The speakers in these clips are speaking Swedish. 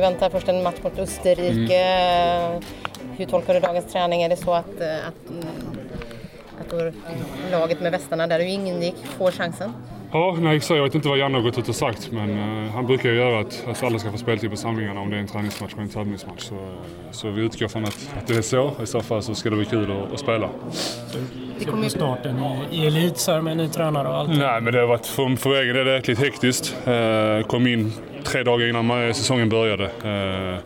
väntar först en match mot Österrike. Mm. Hur tolkar du dagens träning? Är det så att, eh, att, mm, att laget med västarna där du ingick får chansen? Ja, nej, så jag vet inte vad Janne har gått ut och sagt men uh, han brukar ju göra att, att alla ska få speltid på samlingarna om det är en träningsmatch och en tävlingsmatch. Så, så vi utgår från att, att det är så. I så fall så ska det bli kul att, att spela. Det kommer ju starten i, i elit så med ny tränare och allt. Nej, men det har varit för, för egen del jäkligt hektiskt. Uh, kom in tre dagar innan säsongen började. Eh,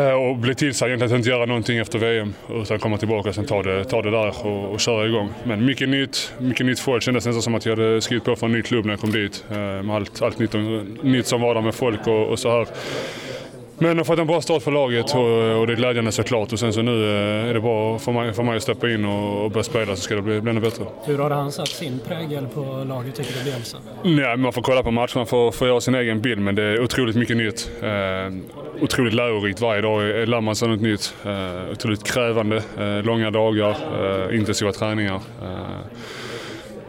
eh, och bli tillsagd egentligen att inte göra någonting efter VM utan komma tillbaka och sen ta det, ta det där och, och köra igång. Men mycket nytt, mycket nytt folk. Kändes nästan som att jag hade skrivit på för en ny klubb när jag kom dit. Eh, med allt, allt nytt, nytt som var där med folk och, och så här. Men jag har fått en bra start för laget och, och det är glädjande såklart. Och sen så nu eh, är det bara för mig, för mig att steppa in och, och börja spela så ska det bli, bli ännu bättre. Hur har han satt sin prägel på laget tycker du Bielsa? Ja, man får kolla på matcherna för att göra sin egen bild men det är otroligt mycket nytt. Eh, otroligt lärorikt varje dag lär man sig något nytt. Eh, otroligt krävande, eh, långa dagar, eh, intensiva träningar. Eh,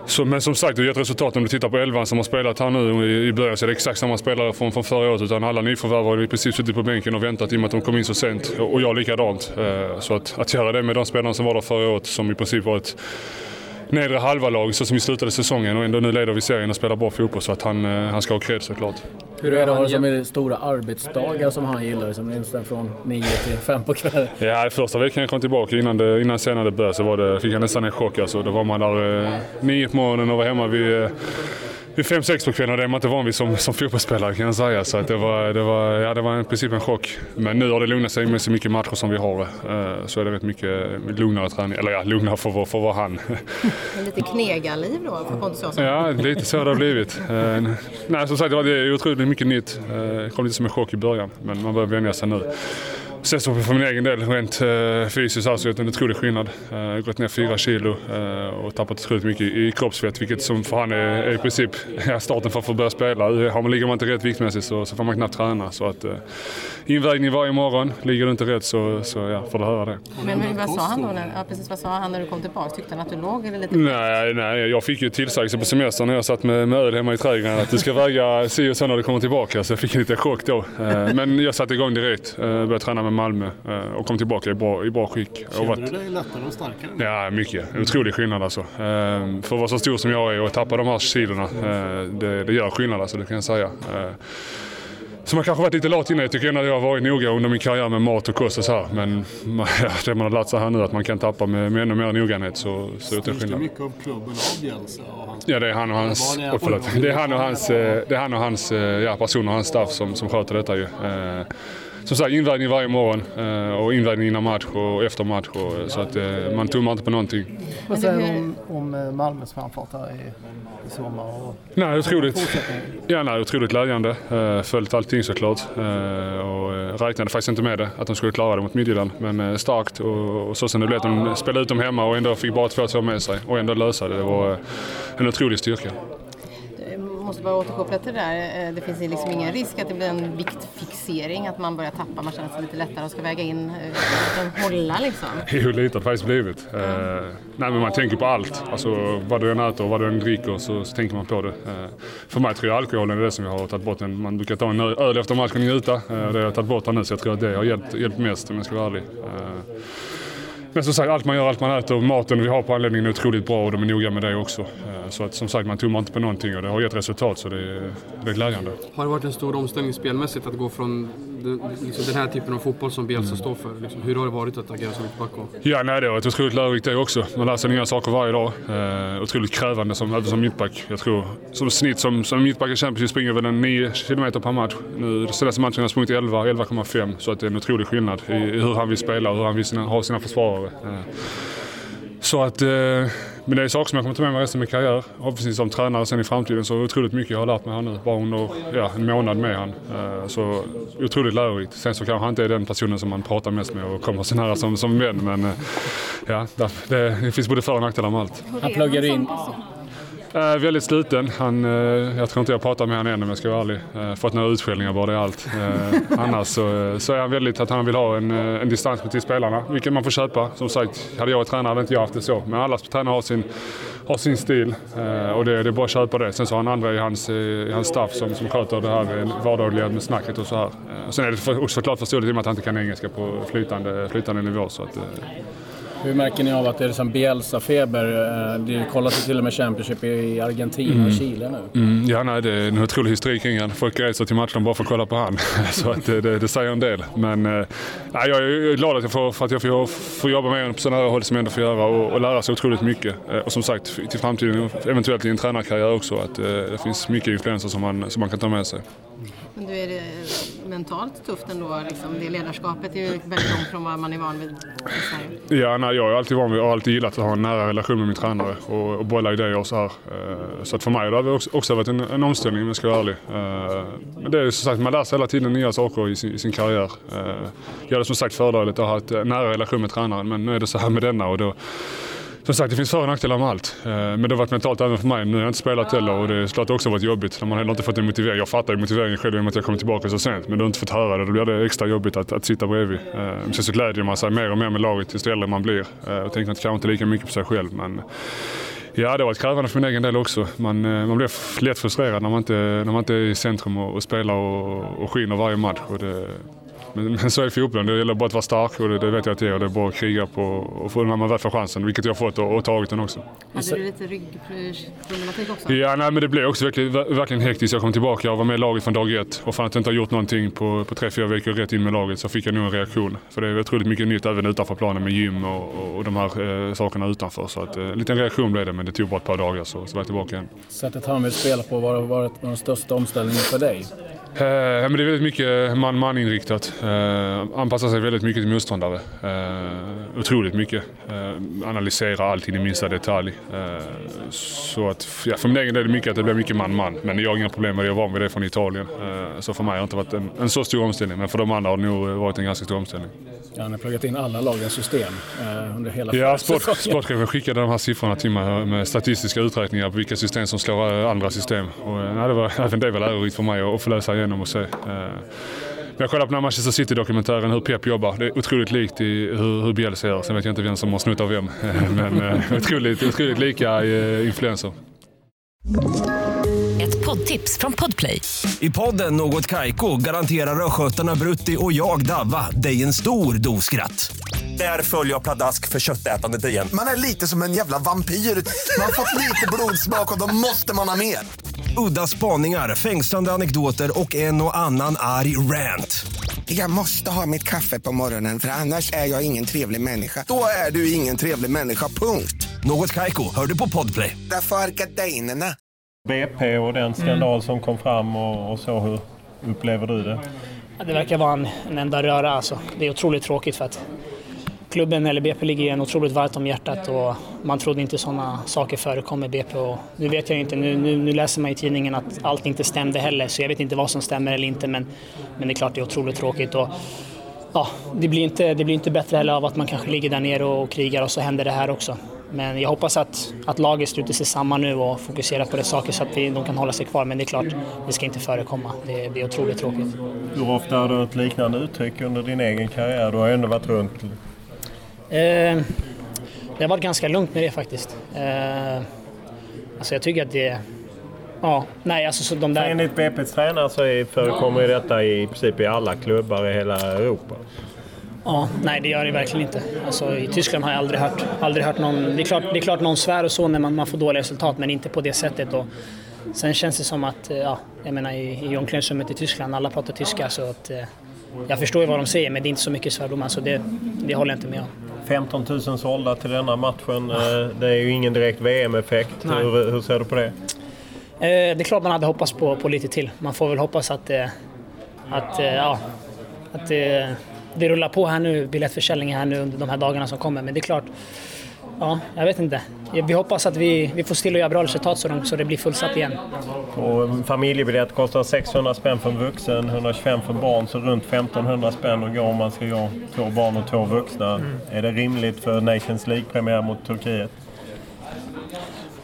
så, men som sagt, det har gett resultat. Om du tittar på elvan som har spelat här nu i, i början så är det exakt samma spelare från, från förra året. Utan alla nyförvärv har i princip suttit på bänken och väntat i och med att de kom in så sent. Och jag likadant. Eh, så att, att göra det med de spelarna som var där förra året som i princip var ett nedre halva lag så som vi slutade säsongen och ändå nu leder vi serien och spelar bra fotboll så att han, eh, han ska ha cred såklart. Hur är det att som stora arbetsdagar som han gillar, som är från 9 till 5 på kvällen? Ja, första veckan jag kom tillbaka innan, det, innan senare började så var det, fick jag nästan en chock. Alltså. Då var man där eh, 9 på morgonen och var hemma vid eh, vid fem, sex på kvällen och det är man inte van vid som, som fotbollsspelare kan jag säga. Så att det, var, det, var, ja, det var i princip en chock. Men nu har det lugnat sig med så mycket matcher som vi har. Eh, så är det rätt mycket lugnare träning. Eller ja, lugnare för, för, för vara han. lite knegarliv då för Pontus? Ja, lite så har det blivit. Eh, nej, som sagt, det är otroligt mycket nytt. Eh, det kom lite som en chock i början, men man börjar vänja sig nu. Sen så för min egen del, rent eh, fysiskt har jag en otrolig skillnad. Eh, gått ner fyra kilo eh, och tappat otroligt mycket i, kroppsfett, vilket som för han är, är i princip starten för att få börja spela. Har man, ligger man inte rätt viktmässigt så, så får man knappt träna. Så att, eh, invägning varje morgon, ligger du inte rätt så, så ja, får du höra det. Men, men vad sa han då? När, ja, precis, vad sa han när du kom tillbaka? Tyckte han att du låg eller lite Nej, nej, jag fick ju tillsägelse på semestern när jag satt med, med öl hemma i trädgården att du ska väga si och så när du kommer tillbaka. Så jag fick en liten chock då. Eh, men jag satte igång direkt, eh, började träna med Malmö eh, och kom tillbaka i bra, i bra skick. Kände varit... du dig lättare och starkare? Ja, mycket. Otrolig skillnad alltså. För att vara så stor som jag är och tappa de här kilona, det, det gör skillnad alltså, det kan jag säga. Så man kanske varit lite lat innan. Jag tycker att jag har varit noga under min karriär med mat och kost och så här. Men det man har lärt sig här nu att man kan tappa med, med ännu mer noggrannhet så, så det skillnad. mycket av klubben av Bielsa? Ja, det är han och hans... Oh, förlåt. Det är han och hans, det är han och hans ja, personer och hans staff som, som sköter detta ju. Eh, som sagt invägning varje morgon eh, och invägning innan match och efter match. Och, så att eh, man tummar inte på någonting. Vad säger du om, om eh, Malmös framfart här i, i sommar? Och nej, otroligt, ja, nej, otroligt glädjande. Följt allting såklart. Och räknade faktiskt inte med det, att de skulle klara det mot Midtjylland. Men starkt och, och så som det blev de spelade ut dem hemma och ändå fick bara 2-2 med sig och ändå lösa det. Det var en otrolig styrka måste bara återkoppla till det där. Eh, det finns liksom ingen risk att det blir en viktfixering, att man börjar tappa, man känner sig lite lättare och ska väga in, eh, hålla liksom. Jo, lite har det faktiskt blivit. Mm. Nej, men man tänker på allt. Alltså vad du än äter och vad du än dricker så, så tänker man på det. Eh, för mig tror jag alkoholen är det som jag har tagit bort. Man brukar ta en öl efter matchen och njuta. Det har jag tagit bort här nu så jag tror att det har hjälpt, hjälpt mest om jag ska vara ärlig. Men som sagt, allt man gör, allt man äter, maten vi har på anläggningen är otroligt bra och de är noga med det också. Eh, så att som sagt, man tummar inte på någonting och det har gett resultat så det är, det är glädjande. Har det varit en stor omställning spelmässigt att gå från liksom den här typen av fotboll som Bielsa mm. står för? Liksom, hur har det varit att agera som mittback? Ja, nej, det har varit otroligt lärorikt det också. Man lär sig nya saker varje dag. Eh, otroligt krävande som, även som mittback. Jag tror som snitt som, som mittback i Champions springer väl en 9 km per match. Nu senaste matchen har jag sprungit 11, 11,5 så att det är en otrolig skillnad i, i hur han vill spela och hur han vill sina, ha sina försvarare. Eh, så att, eh, men det är saker som jag kommer ta med mig resten av min karriär. Förhoppningsvis som tränare sen i framtiden så otroligt mycket jag har lärt mig här nu. Bara under ja, en månad med han. Eh, så otroligt lärorikt. Sen så kanske han inte är den personen som man pratar mest med och kommer så nära som, som vän. Men eh, ja, det, det finns både för och nackdelar med allt. Han pluggar in Eh, väldigt sluten. Han, eh, jag tror inte jag pratar med honom än om jag ska vara ärlig. Eh, fått några utskällningar bara, det är allt. Eh, annars så, eh, så är han väldigt att han vill ha en, eh, en distans till spelarna, vilket man får köpa. Som sagt, hade jag varit tränare hade inte jag haft det så. Men alla tränare har sin, har sin stil eh, och det, det är bara att köpa det. Sen så har han andra i hans, eh, i hans staff som, som sköter det här vardagliga med snacket och så här. Eh, sen är det för, också såklart förståeligt i och med att han inte kan engelska på flytande, flytande nivå. Så att, eh, hur märker ni av att det är liksom Bielsa-feber? Eh, Det kollas ju till och med Championship i Argentina och Chile nu. Mm, ja, nej, det är en otrolig historik kring han. Folk reser till matchen bara för att kolla på han. Så att det, det, det säger en del. Men eh, nej, jag är glad att jag får, för att jag får, får jobba med honom på sådana här håll som jag ändå får göra och, och lära sig otroligt mycket. Eh, Och som sagt, till framtiden, eventuellt i en tränarkarriär också, att eh, det finns mycket influenser som man, som man kan ta med sig. Men du, är det mentalt tufft ändå? Liksom, det ledarskapet är ju väldigt långt från vad man är van vid i Sverige. Ja, nej, jag är alltid van vid och har alltid gillat att ha en nära relation med min tränare och, och bolla idéer och så här. Eh, så att för mig har det också, också varit en, en omställning om jag ska vara ärlig. Eh, men det är som sagt, man lär sig hela tiden nya saker i sin, i sin karriär. Jag hade som sagt fördelen att ha en nära relation med tränaren men nu är det så här med denna och då som sagt, det finns för och nackdelar med allt. Eh, Men det har varit mentalt även för mig. Nu har jag inte spelat heller och det är klart också varit jobbigt. när Man har heller inte fått en motivering. Jag fattar ju motiveringen själv i och med att jag kom tillbaka så sent. Men du har inte fått höra det. Då blir det extra jobbigt att, att sitta bredvid. Eh, sen så glädjer man sig mer och mer med laget ju äldre man blir. Eh, Och tänker kanske inte lika mycket på sig själv. Men Ja, det har varit krävande för min egen del också. Man, man blir lätt frustrerad när man inte, när man inte är i centrum och, och spelar och, och skiner varje match. Och det, men, men så är fotbollen. Det gäller bara att vara stark och det, det vet jag att det är. Och det är bara att kriga på och få när man väl får chansen, vilket jag har fått och, och tagit den också. Hade du lite ryggproblematik också? Ja, nej, men det blev också verkligen, ver- verkligen hektiskt. Jag kom tillbaka, jag var med i laget från dag ett och fan att jag inte har gjort någonting på, på tre, fyra veckor rätt in med laget så fick jag nog en reaktion. För det är otroligt mycket nytt även utanför planen med gym och, och, och de här eh, sakerna utanför. Så att, eh, en liten reaktion blev det, men det tog bara ett par dagar så, så var jag tillbaka igen. Sättet han vill spela på var, var ett- var den största omställningen för dig. Eh, ja, men det är väldigt mycket man-man inriktat. Eh, anpassar sig väldigt mycket till motståndare. Eh, otroligt mycket. Eh, analyserar allting i minsta detalj. Så att, ja, för min egen del är det mycket att det blir mycket man-man. Men jag har inga problem med det. Jag är van vid det från Italien. Så för mig har det inte varit en, en så stor omställning. Men för de andra har det nog varit en ganska stor omställning. Han har pluggat in alla lagens system under hela Ja, sport, sportchefen skickade de här siffrorna till mig med statistiska uträkningar på vilka system som slår andra system. Och, nej, det var, även det var lärorikt för mig att få läsa igenom och se. Eh, Jag kollade på den här Manchester City-dokumentären hur Pep jobbar. Det är otroligt likt i hur, hur Bielsa gör. Sen vet jag inte vem som har snott av vem. Men eh, otroligt, otroligt lika eh, influenser. Ett poddtips från Podplay. I podden Något Kaiko garanterar östgötarna Brutti och jag, Davva, dig en stor dos skratt. Där följer jag pladask för köttätandet igen. Man är lite som en jävla vampyr. Man har fått lite blodsmak och då måste man ha mer. Udda spaningar, fängslande anekdoter och en och annan arg rant. Jag måste ha mitt kaffe på morgonen för annars är jag ingen trevlig människa. Då är du ingen trevlig människa, punkt. Något Kaiko, hör du på Podplay. Därför är gardinerna. BP och den skandal som kom fram och, och så, hur upplever du det? Ja, Det verkar vara en, en enda röra alltså. Det är otroligt tråkigt för att klubben eller BP ligger en otroligt varmt om hjärtat och man trodde inte sådana saker förekom i BP. Och nu vet jag inte, nu, nu, nu läser man i tidningen att allt inte stämde heller så jag vet inte vad som stämmer eller inte men, men det är klart det är otroligt tråkigt. Och, ja, det, blir inte, det blir inte bättre heller av att man kanske ligger där nere och krigar och så händer det här också. Men jag hoppas att, att laget sluter sig samman nu och fokuserar på det saker så att vi, de kan hålla sig kvar. Men det är klart, det ska inte förekomma. Det, det är otroligt tråkigt. Hur ofta har du ett liknande uttryck under din egen karriär? Du har ju ändå varit runt. Eh, det har varit ganska lugnt med det faktiskt. Eh, alltså jag tycker att det... Ja, nej alltså så de där... Enligt BP's tränare så förekommer ju detta i princip i alla klubbar i hela Europa. Ja, nej det gör det verkligen inte. Alltså, I Tyskland har jag aldrig hört, aldrig hört någon... Det är, klart, det är klart någon svär och så när man, man får dåliga resultat, men inte på det sättet. Och sen känns det som att, eh, ja, jag menar i, i omklädningsrummet i Tyskland, alla pratar tyska så att... Eh, jag förstår ju vad de säger, men det är inte så mycket svärdomar så det, det håller jag inte med om. 15 000 sålda till denna matchen. Eh, Det är ju ingen direkt VM-effekt. Hur, hur ser du på det? Eh, det är klart man hade hoppats på, på lite till. Man får väl hoppas att, eh, att, ja, att eh, det rullar på här nu, biljettförsäljningen här nu under de här dagarna som kommer. Men det är klart, ja, jag vet inte. Vi hoppas att vi, vi får till att göra bra resultat så, de, så det blir fullsatt igen. Och familjebiljett kostar 600 spänn för en vuxen, 125 för barn, så runt 1500 spänn att gå om man ska gå två barn och två vuxna. Mm. Är det rimligt för Nations League-premiär mot Turkiet?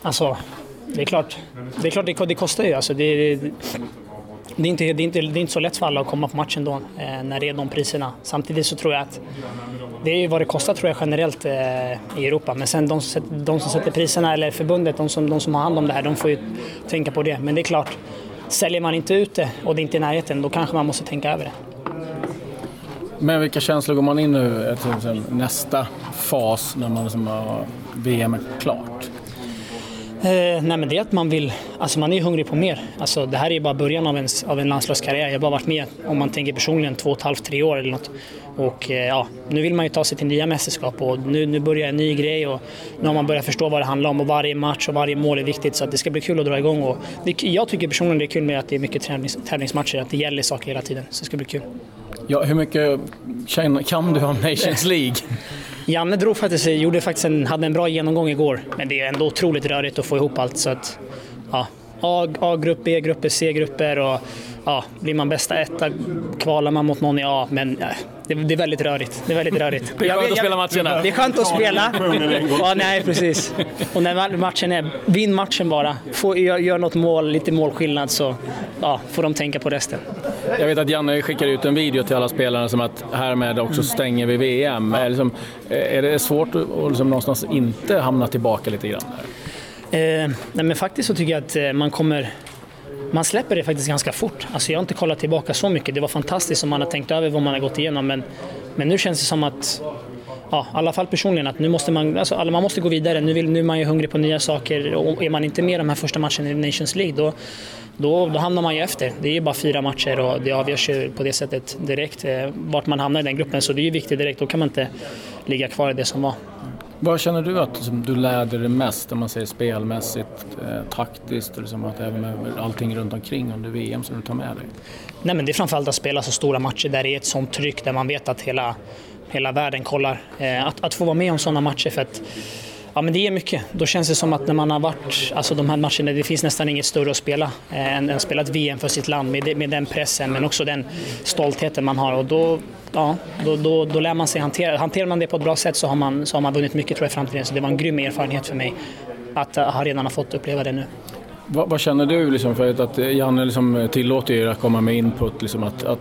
Alltså, det är klart det, är klart det, det kostar ju. Alltså, det, det, det, är inte, det, är inte, det är inte så lätt för alla att komma på matchen då, eh, när det är de priserna. Samtidigt så tror jag att det är ju vad det kostar tror jag generellt eh, i Europa. Men sen de som, sätter, de som sätter priserna, eller förbundet, de som, de som har hand om det här, de får ju tänka på det. Men det är klart, säljer man inte ut det och det är inte är i närheten, då kanske man måste tänka över det. Men vilka känslor går man in nu eh, till nästa fas när man liksom har VM är klart? Eh, nej men det är att man vill, alltså man är hungrig på mer. Alltså det här är ju bara början av en, av en landslagskarriär. Jag har bara varit med, om man tänker personligen, två och ett halvt, tre år eller något. Och eh, ja, nu vill man ju ta sig till nya mästerskap och nu, nu börjar en ny grej och nu har man börjat förstå vad det handlar om och varje match och varje mål är viktigt så det ska bli kul att dra igång. Och det, jag tycker personligen det är kul med att det är mycket tävlings, tävlingsmatcher, att det gäller saker hela tiden. Så det ska bli kul. Ja, hur mycket kan, kan du om Nations League? Janne drog faktiskt, gjorde faktiskt en, hade en bra genomgång igår, men det är ändå otroligt rörigt att få ihop allt. Så att, ja, A-grupp, B-grupper, C-grupper och ja, blir man bästa etta kvalar man mot någon i A. Men ja, det, det, är väldigt rörigt. Det är väldigt rörigt. Det är skönt att spela matcherna. Det är skönt att spela. ja, nej, precis. Och när matchen är, vinn matchen bara. Få, gör, gör något mål, lite målskillnad så ja, får de tänka på resten. Jag vet att Janne skickar ut en video till alla spelarna som att härmed också stänger vi VM. Är, liksom, är det svårt att liksom någonstans inte hamna tillbaka lite grann? Eh, nej men faktiskt så tycker jag att eh, man kommer man släpper det faktiskt ganska fort. Alltså jag har inte kollat tillbaka så mycket. Det var fantastiskt om man har tänkt över vad man har gått igenom men, men nu känns det som att ja, i alla fall personligen, att nu måste man, alltså, man måste gå vidare. Nu, vill, nu är man ju hungrig på nya saker och är man inte med de här första matcherna i Nations League då, då, då hamnar man ju efter. Det är ju bara fyra matcher och det avgörs ju på det sättet direkt eh, vart man hamnar i den gruppen. Så det är ju viktigt direkt, då kan man inte ligga kvar i det som var. Vad känner du att liksom, du lärde dig mest, om man säger spelmässigt, eh, taktiskt, och liksom att även med allting runt omkring under VM som du tar med dig? Nej, men det är framförallt att spela så stora matcher där det är ett sånt tryck, där man vet att hela, hela världen kollar. Eh, att, att få vara med om sådana matcher för att Ja, men det är mycket. Då känns det som att när man har varit, alltså de här matcherna, det finns nästan inget större att spela eh, än att spela ett VM för sitt land med, med den pressen men också den stoltheten man har. Och då, ja, då, då, då lär man sig hantera Hanterar man det på ett bra sätt så har man, så har man vunnit mycket tror jag i framtiden. Så det var en grym erfarenhet för mig att ha redan ha fått uppleva det nu. Vad, vad, känner du liksom för att Janne liksom tillåter er att komma med input liksom att, att,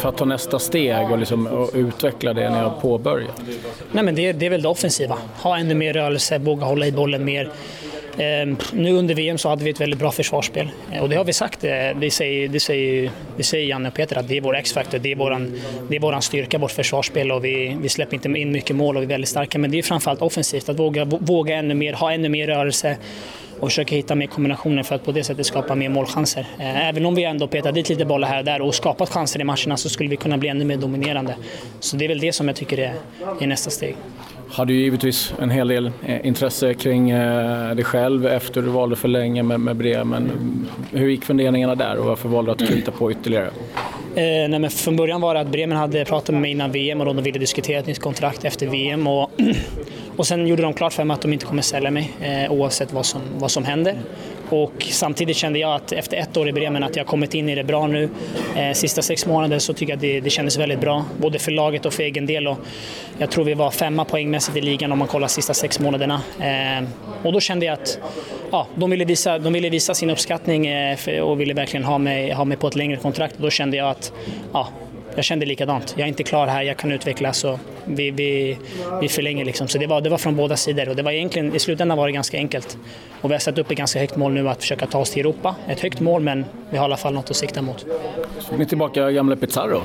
för att ta nästa steg och, liksom, och utveckla det ni har påbörjat? Nej, men det, det är väl det offensiva. Ha ännu mer rörelse, våga hålla i bollen mer. Eh, nu under VM så hade vi ett väldigt bra försvarsspel eh, och det har vi sagt. Eh, det säger, det säger, det säger Janne och Peter att det är vår X-faktor, det är våran, det är våran styrka, vårt försvarsspel och vi, vi släpper inte in mycket mål och vi är väldigt starka. Men det är framförallt offensivt, att våga, våga ännu mer, ha ännu mer rörelse och försöka hitta mer kombinationer för att på det sättet skapa mer målchanser. Eh, även om vi ändå petar dit lite bollar här och där och skapat chanser i matcherna så skulle vi kunna bli ännu mer dominerande. Så det är väl det som jag tycker är, är nästa steg. Hade ju givetvis en hel del eh, intresse kring eh, dig själv efter du valde för länge med, med Bremen. Hur gick funderingarna där och varför valde du att knyta på ytterligare? Eh, nej, men från början var det att Bremen hade pratat med mig innan VM och de ville diskutera ett nytt kontrakt efter VM. Och, och sen gjorde de klart för mig att de inte kommer sälja mig eh, oavsett vad som, vad som händer. Och samtidigt kände jag att efter ett år i Bremen att jag kommit in i det bra nu. Eh, sista sex månader så tycker jag att det, det kändes väldigt bra, både för laget och för egen del. Och jag tror vi var femma poängmässigt i ligan om man kollar sista sex månaderna. Eh, och då kände jag att ja, de, ville visa, de ville visa sin uppskattning eh, för, och ville verkligen ha mig, ha mig på ett längre kontrakt. Och då kände jag att ja, jag kände likadant. Jag är inte klar här, jag kan utvecklas och vi, vi, vi förlänger liksom. Så det var, det var från båda sidor och det var egentligen, i slutändan var det ganska enkelt. Och vi har satt upp ett ganska högt mål nu att försöka ta oss till Europa. Ett högt mål men vi har i alla fall något att sikta mot. Så ni tillbaka gamla Pizarro?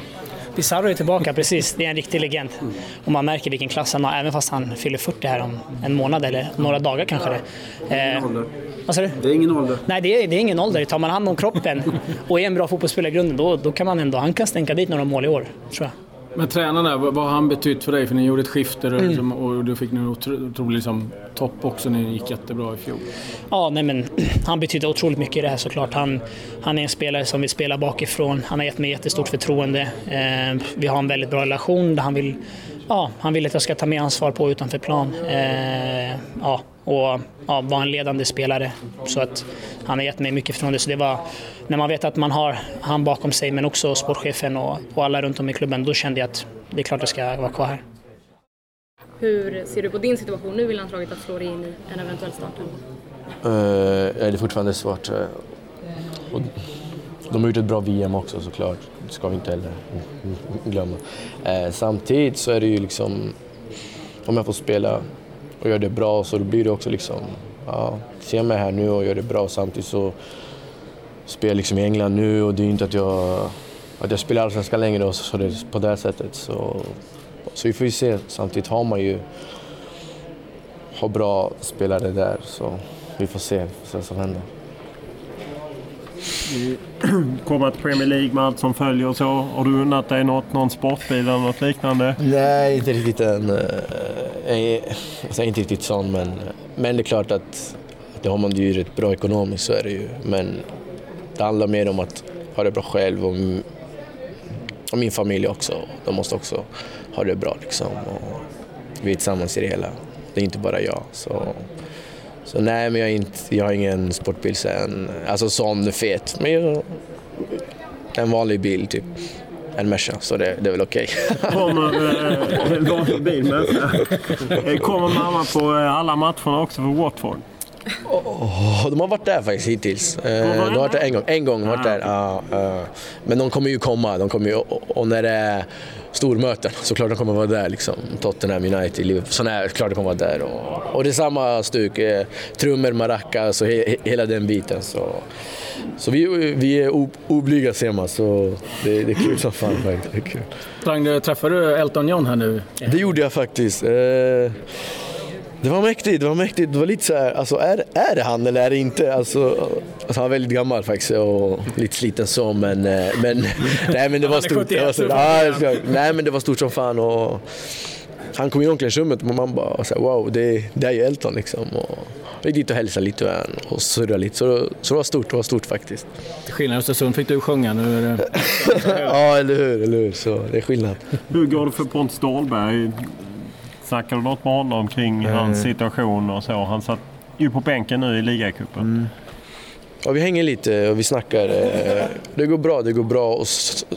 Pizarro är tillbaka, precis. Det är en riktig legend. Och man märker vilken klass han har, även fast han fyller 40 här om en månad eller några dagar kanske det. Det är ingen ålder. Vad sa du? Det är ingen ålder. Nej, det är, det är ingen ålder. Tar man hand om kroppen och är en bra fotbollsspelare i grunden, då, då kan man ändå, han kan stänka dit några mål i år, tror jag. Men tränarna, vad har han betytt för dig? För ni gjorde ett skifte och, mm. liksom, och du fick en otrolig liksom, topp också när ni gick jättebra i fjol. Ja, nej men han betyder otroligt mycket i det här såklart. Han, han är en spelare som vill spela bakifrån. Han har gett mig jättestort förtroende. Eh, vi har en väldigt bra relation där han vill, ja, han vill att jag ska ta mer ansvar på utanför plan. Eh, ja, och ja, vara en ledande spelare. Så att han har gett mig mycket förtroende. Så det var, när man vet att man har han bakom sig men också sportchefen och, och alla runt om i klubben, då kände jag att det är klart jag ska vara kvar här. Hur ser du på din situation nu i landslaget att slå dig in i en eventuell start? Uh, det är fortfarande svårt. Uh, de har gjort ett bra VM också såklart, det ska vi inte heller glömma. Eh, samtidigt så är det ju liksom, om jag får spela och gör det bra så då blir det också liksom, ja, ser mig här nu och gör det bra samtidigt så spelar jag liksom i England nu och det är ju inte att jag, att jag spelar allsvenskan längre och så det på det sättet. Så, så vi får ju se. Samtidigt har man ju har bra spelare där så vi får se, vi får se vad som händer. Komma till Premier League med allt som följer och så. Har du unnat dig något, någon sportbil eller något liknande? Nej, inte riktigt än. Eh, alltså, inte riktigt sån, men, men det är klart att, det har man det ju rätt bra ekonomiskt, så är det ju. Men det handlar mer om att ha det bra själv och, och min familj också. De måste också ha det bra liksom. Och vi är tillsammans i det hela. Det är inte bara jag. Så, så nej, men jag, är inte, jag har ingen sportbil sen. Alltså sån fet. Men jag, en vanlig bil typ. En Merca, så det, det är väl okej. Okay. Kommer, vanlig bil, men, Kommer mamma på alla matcherna också för Watford? Oh, de har varit där faktiskt hittills. Eh, de har varit där en gång. En gång varit där. Ah, uh, men de kommer ju komma. De kommer ju, och när det är stormöten så klart de kommer vara där. Liksom. Tottenham, United, Liverpool. Så nej, klart de kommer vara där. Och, och det är samma stuk. Eh, trummor, maracas och he, hela den biten. Så, så vi, vi är oblyga ser man. Så det, det är kul som fan faktiskt. Det är kul. Ragnar, träffade du Elton John här nu? Det gjorde jag faktiskt. Eh, det var mäktigt, det var mäktigt. Det var lite så här, alltså är, är det han eller är det inte? Alltså, alltså han är väldigt gammal faktiskt och lite sliten så men, men, nej, men det var stort. Det var stort. Ja, nej men det var stort som fan och han kom in i omklädningsrummet och man bara så här, wow, det, det är ju Elton liksom. Och vi gick dit och hälsade lite och surrade lite så, så det var stort, det var stort faktiskt. Till skillnad Östersund fick du sjunga nu. Är det... ja, eller hur, eller hur, så det är skillnad. Hur går det för Pontus Dahlberg? Snackar du något med honom kring mm. hans situation och så? Han satt ju på bänken nu i ligacupen. Mm. Ja, vi hänger lite och vi snackar. Det går bra, det går bra och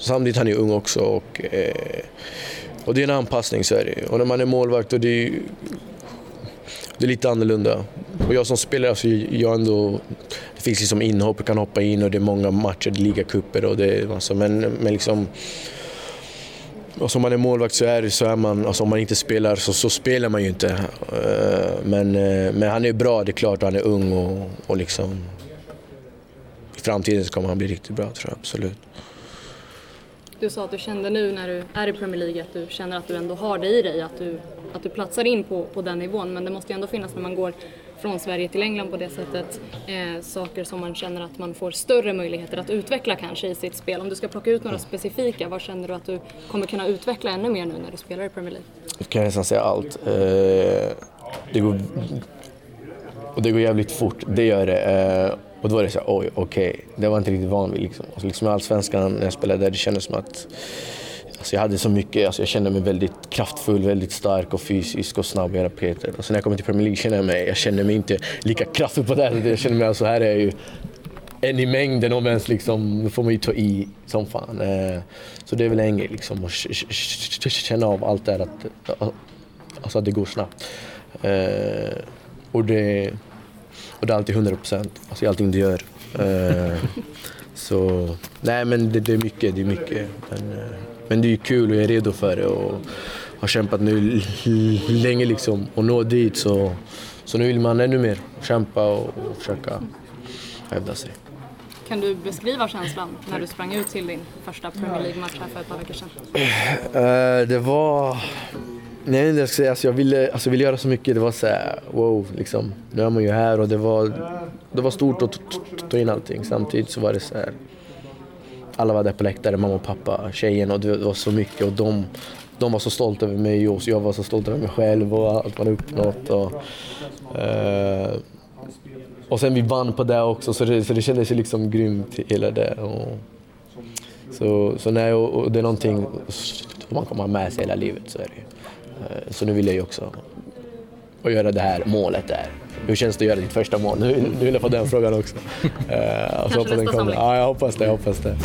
samtidigt han är ung också. Och, och det är en anpassning så är det Och när man är målvakt och det är, det är lite annorlunda. Och jag som spelare, alltså, jag ändå, det finns liksom inhopp, jag kan hoppa in och det är många matcher, ligacuper och det alltså, men, men liksom Alltså om man är målvakt så är, så är man, alltså om man inte spelar så, så spelar man ju inte. Eh, men, eh, men han är bra, det är klart, han är ung och, och liksom... I framtiden så kommer han bli riktigt bra tror jag, absolut. Du sa att du kände nu när du är i Premier League att du känner att du ändå har det i dig, att du, att du platsar in på, på den nivån. Men det måste ju ändå finnas när man går från Sverige till England på det sättet. Eh, saker som man känner att man får större möjligheter att utveckla kanske i sitt spel. Om du ska plocka ut några specifika, vad känner du att du kommer kunna utveckla ännu mer nu när du spelar i Premier League? Jag kan nästan säga allt. Eh, det går, och det går jävligt fort, det gör det. Eh, och då var det så oj, okej, okay. det var inte riktigt van vid. Liksom. Alltså, liksom I Allsvenskan när jag spelade där, det kändes som att Alltså jag hade så mycket, alltså jag kände mig väldigt kraftfull, väldigt stark och fysisk och snabb i hela Peter. Och sen när jag kom till Premier League kände jag mig, jag kände mig inte lika kraftfull på det här Jag kände mig, alltså här är jag ju en i mängden om ens liksom, får man ju ta i som fan. Eh, så det är väl en grej liksom, att känna av allt det här att, eh, alltså att det går snabbt. Eh, och det, och det är alltid 100 procent, alltså i allting du gör. Eh, så nej men det, det, är mycket, det är mycket. Men, men det är kul och jag är redo för det och har kämpat nu länge liksom och nå dit så, så nu vill man ännu mer kämpa och, och försöka hävda sig. Kan du beskriva känslan när du sprang ut till din första Premier League-match här för ett par veckor sedan? Uh, det var... Nej, jag ska säga, alltså jag, ville, alltså jag ville göra så mycket. Det var så här, wow, liksom. Nu är man ju här och det var, det var stort att ta in allting. Samtidigt så var det så här, alla var där på läktaren, mamma och pappa, tjejen och det var så mycket och de, de var så stolta över mig och jag var så stolt över mig själv och allt man uppnått. Och, uh, och sen vi vann på det också så det, så det kändes ju liksom grymt hela det. Och, så, så nej, och, och det är någonting som man kommer ha med sig hela livet. Så, är det. Uh, så nu vill jag ju också och göra det här målet där. Hur känns det att göra ditt första mål? Nu, nu vill jag få den frågan också. Uh, Kanske nästa Ja, jag hoppas det. Jag hoppas det.